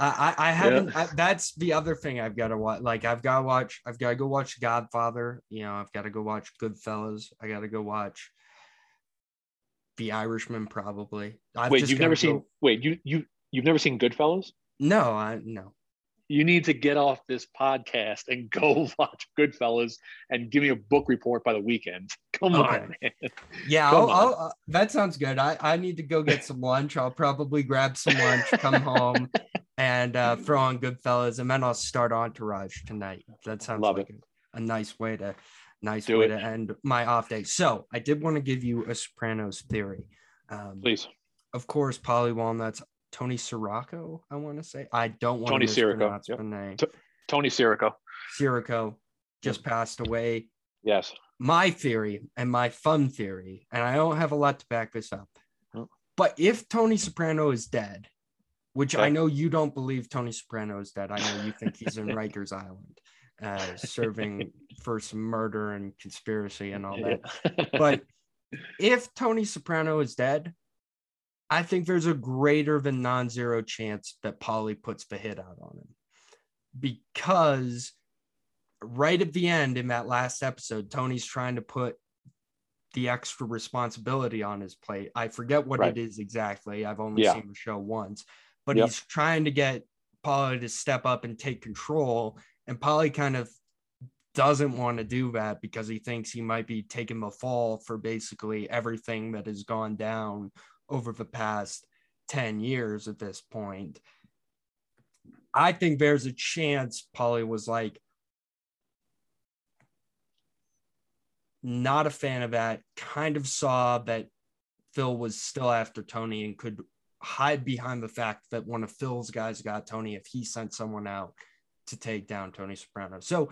I, I haven't. I, that's the other thing I've got to watch. Like I've got to watch. I've got to go watch Godfather. You know, I've got to go watch Goodfellas. I got to go watch The Irishman. Probably. I've wait, just you've never go- seen? Wait, you you you've never seen Goodfellas? No, I no. You need to get off this podcast and go watch Goodfellas and give me a book report by the weekend. Come Okay. on, man. Yeah, I'll, I'll, uh, that sounds good. I, I need to go get some lunch. I'll probably grab some lunch, come home, and uh, throw on Goodfellas, and then I'll start Entourage tonight. That sounds Love like a, a nice way to nice Do way it. to end my off day. So I did want to give you a Sopranos theory. Um, Please, of course, Paulie Walnuts, Tony Sirocco. I want to say I don't want Tony to Sirico, yep. the name. T- Tony Sirico. Sirico just passed away Yes. my theory and my fun theory, and I don't have a lot to back this up. Oh. But if Tony Soprano is dead, which I know you don't believe Tony Soprano is dead, I know you think he's in Rikers Island, uh, serving for some murder and conspiracy and all that. But if Tony Soprano is dead, I think there's a greater than non zero chance that Paulie puts the hit out on him because right at the end in that last episode, Tony's trying to put the extra responsibility on his plate. I forget what Right. it is exactly. I've only Yeah. seen the show once, but Yep. he's trying to get Paulie to step up and take control. And Polly kind of doesn't want to do that because he thinks he might be taking the fall for basically everything that has gone down over the past 10 years at this point. I think there's a chance Paulie was like, not a fan of that, kind of saw that Phil was still after Tony and could hide behind the fact that one of Phil's guys got Tony if he sent someone out to take down Tony Soprano. So,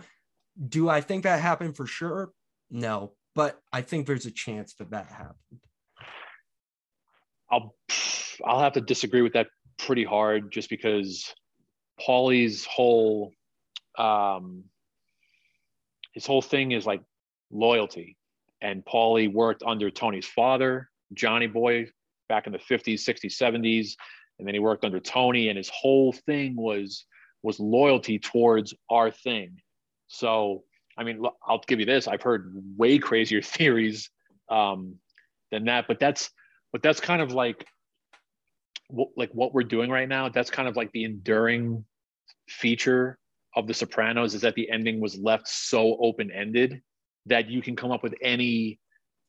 do I think that happened for sure? No, but I think there's a chance that that happened. I'll I'll have to disagree with that pretty hard just because Paulie's whole um his whole thing is like loyalty. And Paulie worked under Tony's father, Johnny Boy, back in the 50s, 60s, 70s. And then he worked under Tony, and his whole thing was was loyalty towards our thing. So I mean, I'll give you this. I've heard way crazier theories um, than that, but that's but that's kind of like what, like what we're doing right now. That's kind of like the enduring feature of The Sopranos is that the ending was left so open ended that you can come up with any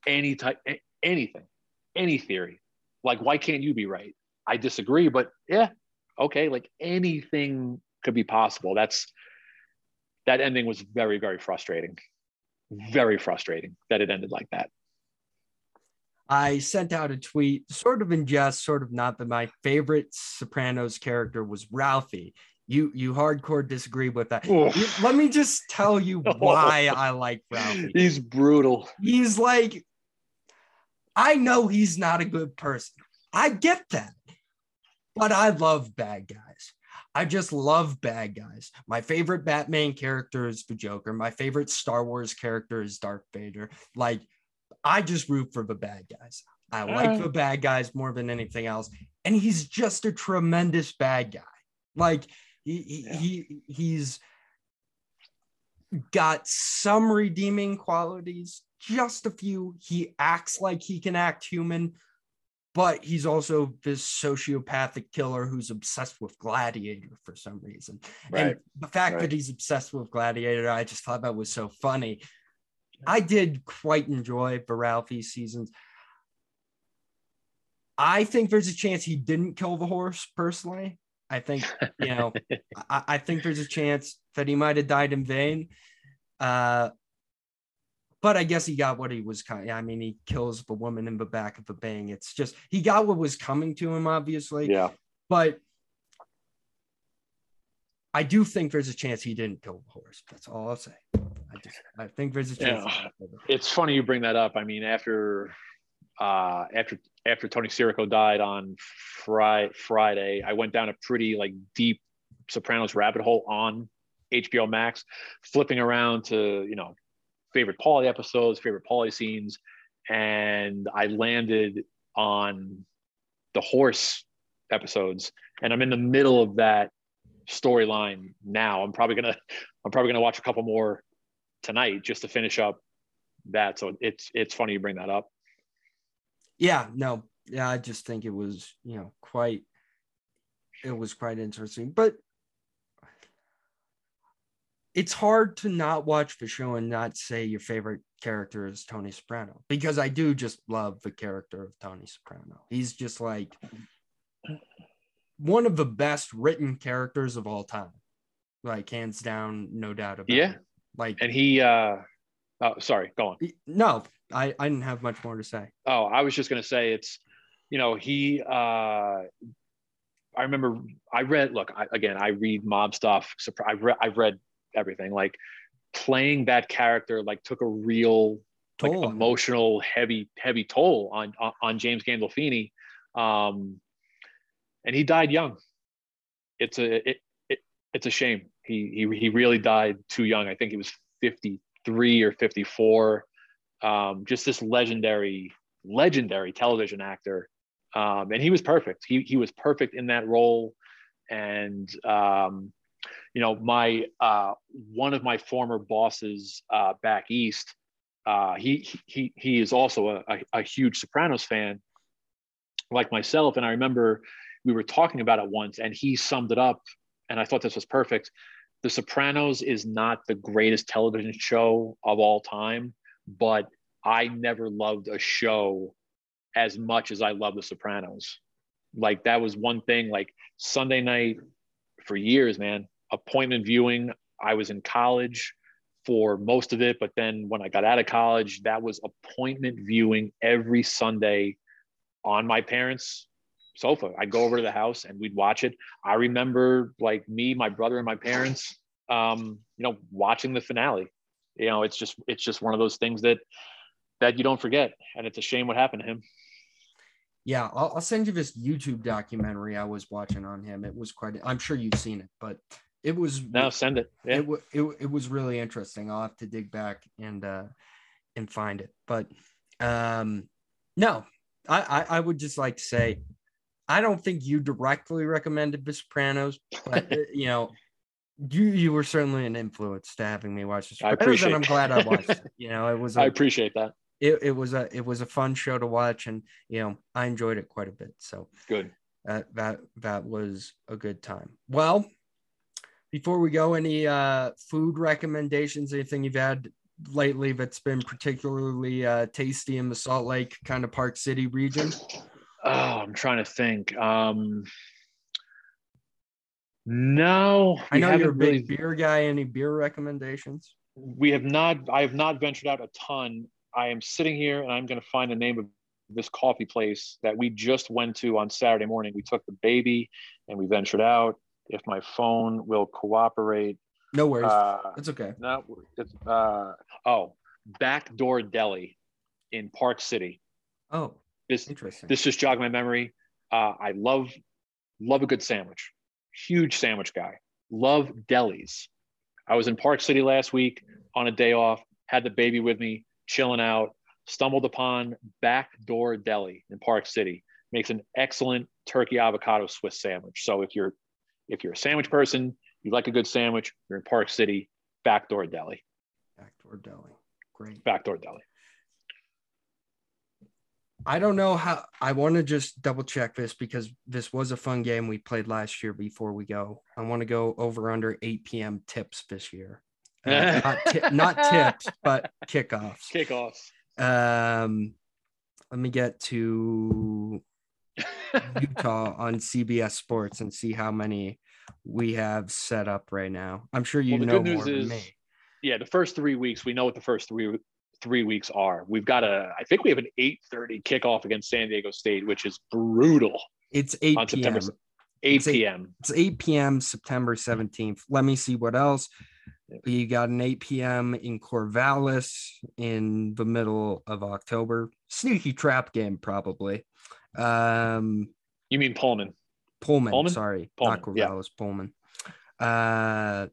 any type anything, any theory. Like, why can't you be right? I disagree, but yeah, okay. Like anything could be possible. That's that ending was very very frustrating, very frustrating that it ended like that. I sent out a tweet, sort of in jest, sort of not, but my favorite Sopranos character was Ralphie. You you hardcore disagree with that. Oof. Let me just tell you why I like Ralphie. He's brutal. He's like, I know he's not a good person. I get that. But I love bad guys. I just love bad guys. My favorite Batman character is the Joker. My favorite Star Wars character is Darth Vader. Like, I just root for the bad guys. I like mm. the bad guys more than anything else. And he's just a tremendous bad guy. Like, he, he, Yeah. he he's got some redeeming qualities, just a few. He acts like he can act human, but he's also this sociopathic killer who's obsessed with Gladiator for some reason. Right. And the fact right. that he's obsessed with Gladiator, I just thought that was so funny. I did quite enjoy Baralfi seasons. I think there's a chance he didn't kill the horse personally. I think, you know, I, I, think there's a chance that he might have died in vain. Uh, but I guess he got what he was kind. Of, I mean, he kills the woman in the back of the bang. It's just he got what was coming to him, obviously. Yeah. But I do think there's a chance he didn't kill the horse. That's all I'll say. I just I think there's a chance. Yeah. It's funny you bring that up. I mean, after uh, after after Tony Sirico died on Friday, Friday, I went down a pretty like deep Sopranos rabbit hole on HBO Max, flipping around to you know favorite Paulie episodes, favorite Paulie scenes, and I landed on the horse episodes, and I'm in the middle of that storyline now. I'm probably gonna I'm probably gonna watch a couple more tonight just to finish up that. So it's it's funny you bring that up. Yeah, no, yeah, I just think it was you know quite it was quite interesting, but it's hard to not watch the show and not say your favorite character is Tony Soprano because I do just love the character of Tony Soprano. He's just like one of the best written characters of all time. Like hands down, no doubt about it. yeah. it. Like and he uh oh sorry, go on. No, I, I didn't have much more to say. Oh, I was just gonna say it's you know, he uh I remember I read look I, again I read mob stuff. I've read I've read everything. Like playing that character like took a real like emotional heavy heavy toll on on James Gandolfini. Um, and he died young. It's a it, it, it's a shame. He, he he really died too young. I think he was 53 or 54. Um, just this legendary legendary television actor. Um, and he was perfect. He he was perfect in that role. And um, you know, my uh, one of my former bosses uh, back east, uh, he he he is also a, a, a, huge Sopranos fan, like myself. And I remember we were talking about it once, and he summed it up, and I thought this was perfect. The Sopranos is not the greatest television show of all time, but I never loved a show as much as I love The Sopranos. Like that was one thing. Like Sunday night for years, man appointment viewing. I was in college for most of it, but then when I got out of college, that was appointment viewing every Sunday on my parents' sofa. I'd go over to the house and we'd watch it. I remember like me, my brother, and my parents, um, you know, watching the finale. You know, it's just it's just one of those things that that you don't forget, and it's a shame what happened to him. Yeah, I'll, I'll send you this YouTube documentary I was watching on him. It was quite. I'm sure you've seen it, but it was now send it. Yeah. It, it it was really interesting. I'll have to dig back and uh and find it. But um no, I, I, I would just like to say I don't think you directly recommended The Sopranos, but uh, you know, you you were certainly an influence to having me watch The Sopranos, I appreciate and I'm glad I watched it. You know, it was a, I appreciate that. It, it was a it was a fun show to watch, and you know, I enjoyed it quite a bit. So good. That that that was a good time. Well, before we go, any uh, food recommendations? Anything you've had lately that's been particularly uh, tasty in the Salt Lake kind of Park City region? Oh, I'm trying to think. Um, no, I know you're a big really, beer guy. Any beer recommendations? We have not. I have not ventured out a ton. I am sitting here and I'm going to find the name of this coffee place that we just went to on Saturday morning. We took the baby and we ventured out if my phone will cooperate. No worries. Uh, it's okay. No, it's uh, oh, Backdoor Deli in Park City. Oh, this. This just jogged my memory. Uh, I love love a good sandwich. Huge sandwich guy. Love delis. I was in Park City last week on a day off. Had the baby with me, chilling out. Stumbled upon Backdoor Deli in Park City. Makes an excellent turkey avocado Swiss sandwich. So if you're if you're a sandwich person, you like a good sandwich, you're in Park City, Backdoor Deli. Backdoor Deli. Great. Backdoor Deli. I don't know how I want to just double check this because this was a fun game we played last year before we go. I want to go over under 8 p.m. tips this year. Uh, not, ti- not tips, but kickoffs. Kickoffs. Um, let me get to Utah on CBS Sports and see how many we have set up right now. I'm sure you Well, know more news than me. Yeah, the first three weeks, we know what the first three three weeks are. We've got a, I think we have an 8:30 kickoff against San Diego State, which is brutal It's 8 on p.m. September 8 It's eight- p.m. It's 8 p.m. September 17th. Let me see what else. You got an 8 p.m. in Corvallis in the middle of October. Sneaky trap game, probably. Um, You mean Pullman? Pullman, Pullman? sorry, Pullman, not yeah. Corvallis, Pullman. Uh,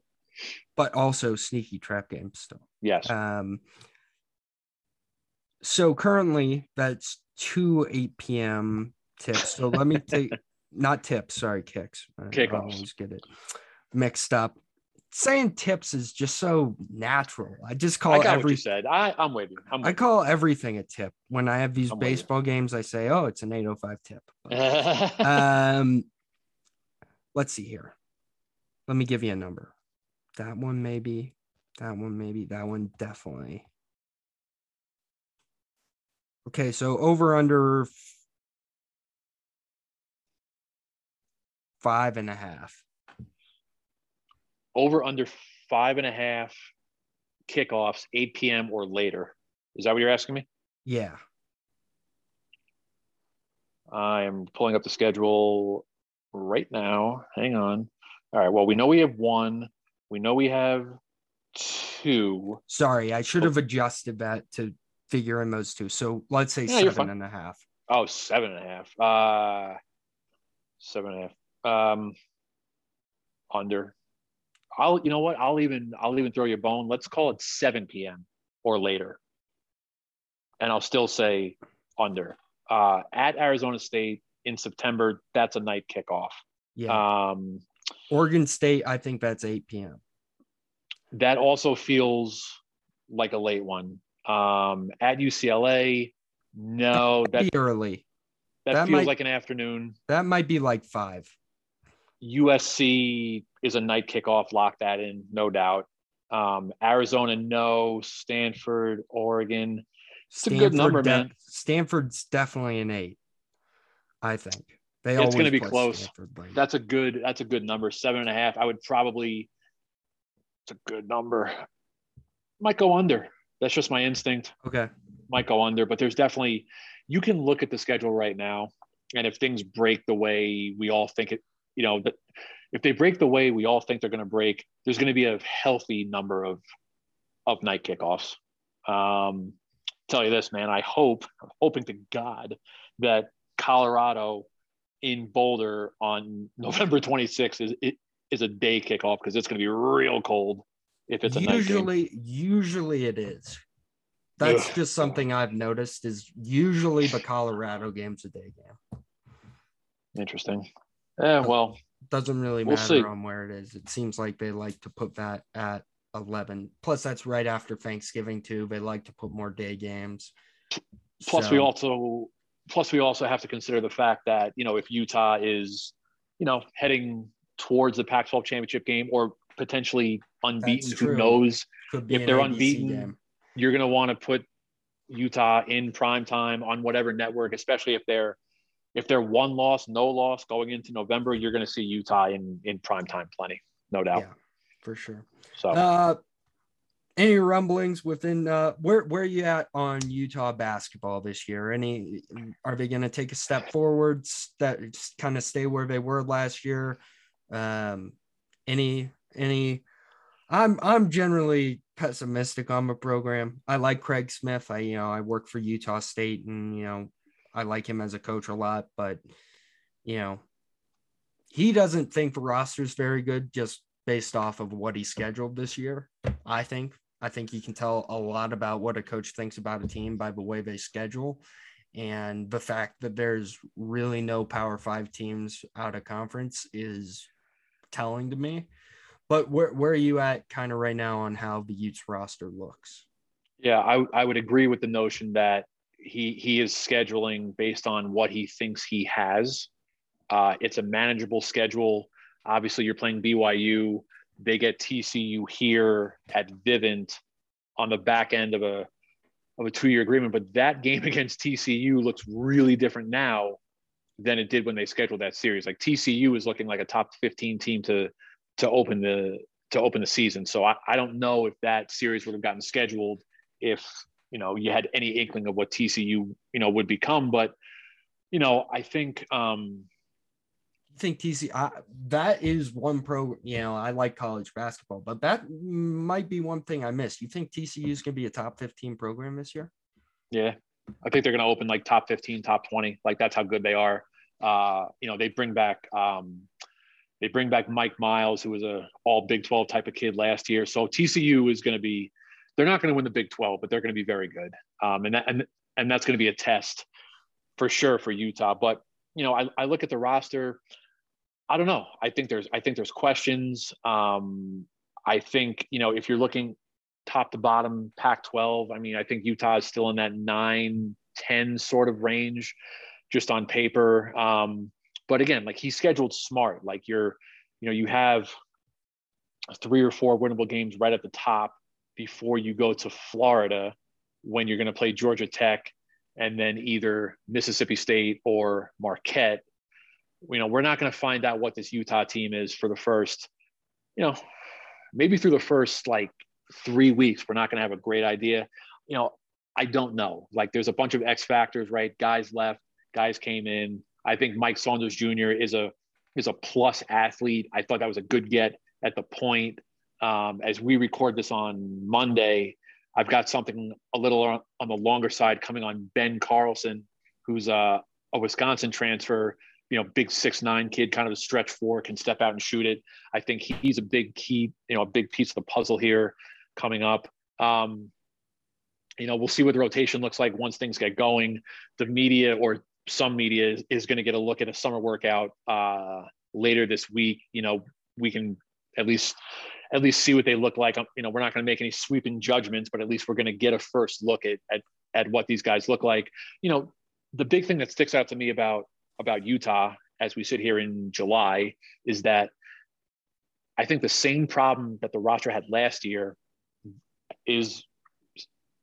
but also sneaky trap game still. Yes. Um, so currently that's two 8 p.m. tips. So let me take not tips, sorry, kicks. I- I always get it mixed up. Saying tips is just so natural. I just I call got what every you said. I, I'm with you. I'm I call everything a tip. When I have these I'm baseball games, I say, "Oh, it's an 805 tip." um, let's see here. Let me give you a number. That one maybe. That one maybe. That one definitely. Okay, so over under five and a half. Over under five and a half kickoffs, 8 p.m. or later. Is that what you're asking me? Yeah. I am pulling up the schedule right now. Hang on. All right. Well, we know we have one. We know we have two. Sorry, I should oh. have adjusted that to figure in those two. So let's say Yeah, seven and a half. Oh, seven and a half. Uh, seven and a half. Um, under. I'll. You know what? I'll even. I'll even throw you a bone. Let's call it 7 p.m. or later. And I'll still say under. Uh, at Arizona State in September. That's a night kickoff. Yeah. Um, Oregon State, I think that's 8 p.m. that also feels like a late one. Um, at UCLA, no, that early. that, that feels might- like an afternoon. That might be like five. USC is a night kickoff. Lock that in, no doubt. Um, Arizona, no. Stanford, Oregon. It's a good number, man. Stanford's definitely an eight. I think they. It's gonna always be close. Stanford. That's a good. That's a good number. Seven and a half. I would probably. It's a good number. Might go under. That's just my instinct. okay. might go under, but there's definitely you can look at the schedule right now, and if things break the way we all think it, you know, that if they break the way we all think they're going to break, there's going to be a healthy number of of night kickoffs. Um, tell you this, man, I hope, I'm hoping to God that Colorado in Boulder on November 26th is it is a day kickoff because it's going to be real cold if it's a night game. usually, usually it is. That's Ugh. just something I've noticed. Is usually the Colorado game's a day game. Interesting. Yeah, well, Doesn't really We'll matter see. on where it is. It seems like they like to put that at eleven. Plus, that's right after Thanksgiving too. They like to put more day games. plus we also plus we also have to consider the fact that you know if utah is you know heading towards the pac 12 championship game or potentially unbeaten who knows if they're unbeaten, game. you're going to want to put utah in prime time on whatever network especially if they're if they're one loss no loss going into november you're going to see utah in in prime time plenty no doubt Yeah, for sure. so Uh, any rumblings within uh, where where you at on Utah basketball this year? Any are they going to take a step forwards that just kind of stay where they were last year? Um, any any? I'm I'm generally pessimistic on the program. I like Craig Smith. I you know I work for Utah State and you know I like him as a coach a lot, but you know he doesn't think the roster's very good just based off of what he scheduled this year. I think. I think you can tell a lot about what a coach thinks about a team by the way they schedule. And the fact that there's really no power five teams out of conference is telling to me. But where where are you at kind of right now on how the Utes roster looks? Yeah, I, I would agree with the notion that he he is scheduling based on what he thinks he has. Uh, it's a manageable schedule. Obviously, you're playing BYU. They get TCU here at Vivint on the back end of a of a two year agreement. But that game against TCU looks really different now than it did when they scheduled that series. Like TCU is looking like a top 15 team to to open the to open the season. So I, I don't know if that series would have gotten scheduled if you know you had any inkling of what TCU you know would become. But you know I think um, I think TC I, that is one pro. You know I like college basketball, but that might be one thing I missed. You think TCU is going to be a top 15 program this year? Yeah, I think they're going to open like top 15, top 20. Like that's how good they are. Uh, you know, they bring back um, they bring back Mike Miles, who was a all Big 12 type of kid last year. So TCU is going to be they're not going to win the Big 12, but they're going to be very good. Um, and that, and and that's going to be a test for sure for Utah. But you know, I, I look at the roster. I don't know. I think there's I think there's questions. Um, I think you know if you're looking top to bottom Pac 12. I mean, I think Utah is still in that 9 10 sort of range just on paper. Um, but again, like he's scheduled smart. Like you're, you know, you have three or four winnable games right at the top before you go to Florida when you're going to play Georgia Tech and then either Mississippi State or Marquette. You know, we're not going to find out what this Utah team is for the first, you know, maybe through the first like three weeks, we're not going to have a great idea. You know, I don't know. Like there's a bunch of X factors, right? Guys left, guys came in. I think Mike Saunders Jr. is a is a plus athlete. I thought that was a good get at the point. Um, as we record this on Monday, I've got something a little on, on the longer side coming on Ben Carlson, who's a, a Wisconsin transfer you know, big six nine kid, kind of a stretch four, can step out and shoot it. I think he's a big key, you know, a big piece of the puzzle here coming up. Um, you know, we'll see what the rotation looks like once things get going. The media or some media is, is going to get a look at a summer workout uh, later this week. You know, we can at least at least see what they look like. Um, you know, we're not going to make any sweeping judgments, but at least we're going to get a first look at, at at what these guys look like. You know, the big thing that sticks out to me about about Utah as we sit here in July is that I think the same problem that the roster had last year is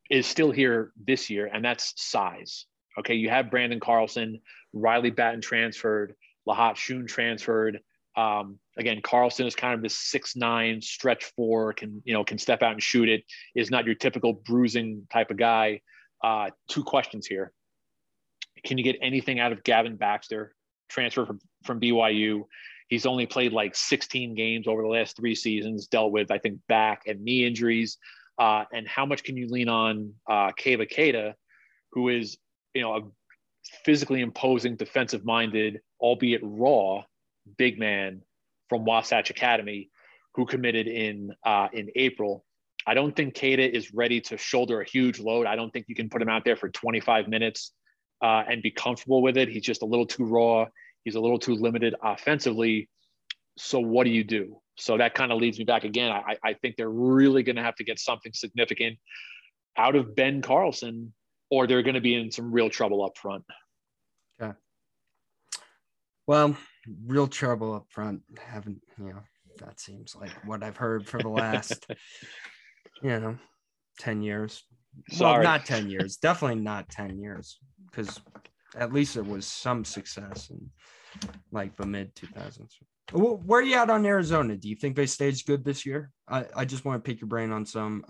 is still here this year, and that's size. Okay, you have Branden Carlson, Riley Batten transferred, Lahat Thioune transferred. Um, again, Carlson is kind of this six nine stretch four, can you know can step out and shoot it. Is not your typical bruising type of guy. Uh, two questions here. Can you get anything out of Gavin Baxter, transfer from, from BYU? He's only played like 16 games over the last three seasons, dealt with, I think, back and knee injuries. Uh, and how much can you lean on uh, Keba Keita, who is, you know, a physically imposing, defensive minded, albeit raw, big man from Wasatch Academy, who committed in uh, in April. I don't think Keita is ready to shoulder a huge load. I don't think you can put him out there for 25 minutes uh, and be comfortable with it. He's just a little too raw. He's a little too limited offensively. So what do you do? So that kind of leads me back again. I, I think they're really going to have to get something significant out of Ben Carlson, or they're going to be in some real trouble up front. Okay. Well, real trouble up front. Haven't you know? That seems like what I've heard for the last, you know, ten years. Sorry. Well, not ten years. Definitely not ten years, because at least it was some success in like the mid 2000s. Where are you at on Arizona? Do you think they staged good this year? I, I just want to pick your brain on some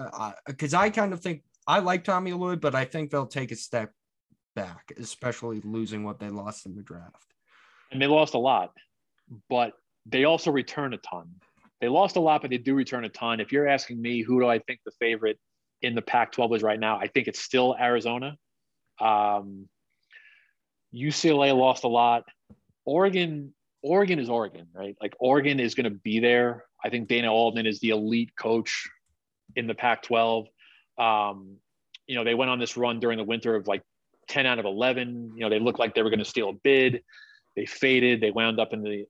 because uh, I, I kind of think I like Tommy Lloyd, but I think they'll take a step back, especially losing what they lost in the draft. And they lost a lot, but they also return a ton. They lost a lot, but they do return a ton. If you're asking me, who do I think the favorite in the Pac-12 is right now? I think it's still Arizona. Um, UCLA lost a lot. Oregon Oregon is Oregon, right? Like Oregon is going to be there. I think Dana Altman is the elite coach in the Pac-12. Um, you know, they went on this run during the winter of like 10 out of 11. You know, they looked like they were going to steal a bid. They faded. They wound up in the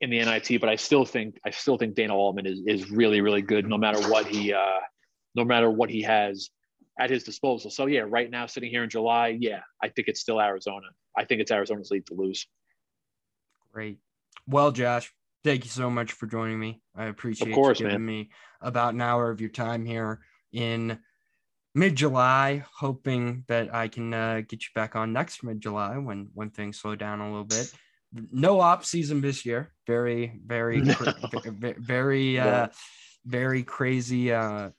in the NIT, but I still think I still think Dana Altman is is really really good no matter what he uh, no matter what he has at his disposal. So yeah, right now sitting here in July, yeah, I think it's still Arizona. I think it's Arizona's league to lose. Great. Well, Josh, thank you so much for joining me. I appreciate of course, you giving man. me about an hour of your time here in mid July, hoping that I can uh, get you back on next mid July when when things slow down a little bit. No off season this year. Very, very, No. very, very, uh, very crazy, uh,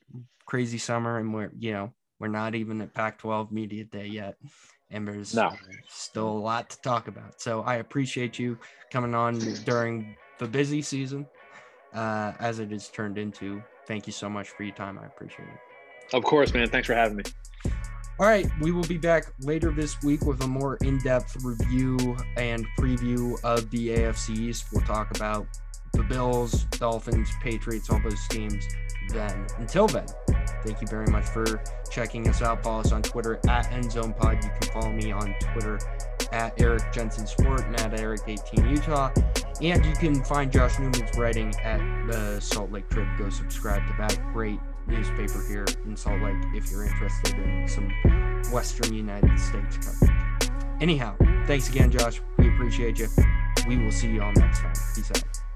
crazy summer, and we're you know we're not even at Pac-12 media day yet, and there's No. still a lot to talk about. So I appreciate you coming on during the busy season, uh, as it is turned into. Thank you so much for your time. I appreciate it. Of course, man. Thanks for having me. All right, we will be back later this week with a more in-depth review and preview of the AFC East. We'll talk about the Bills, Dolphins, Patriots, all those teams. Then, until then, thank you very much for checking us out. Follow us on Twitter at EndZonePod. You can follow me on Twitter at Eric Jensen Sport and at Eric18 Utah. And you can find Josh Newman's writing at the Salt Lake Trib. Go subscribe to that great newspaper here in Salt Lake if you're interested in some Western United States coverage. Anyhow, thanks again, Josh. We appreciate you. We will see you all next time. Peace out.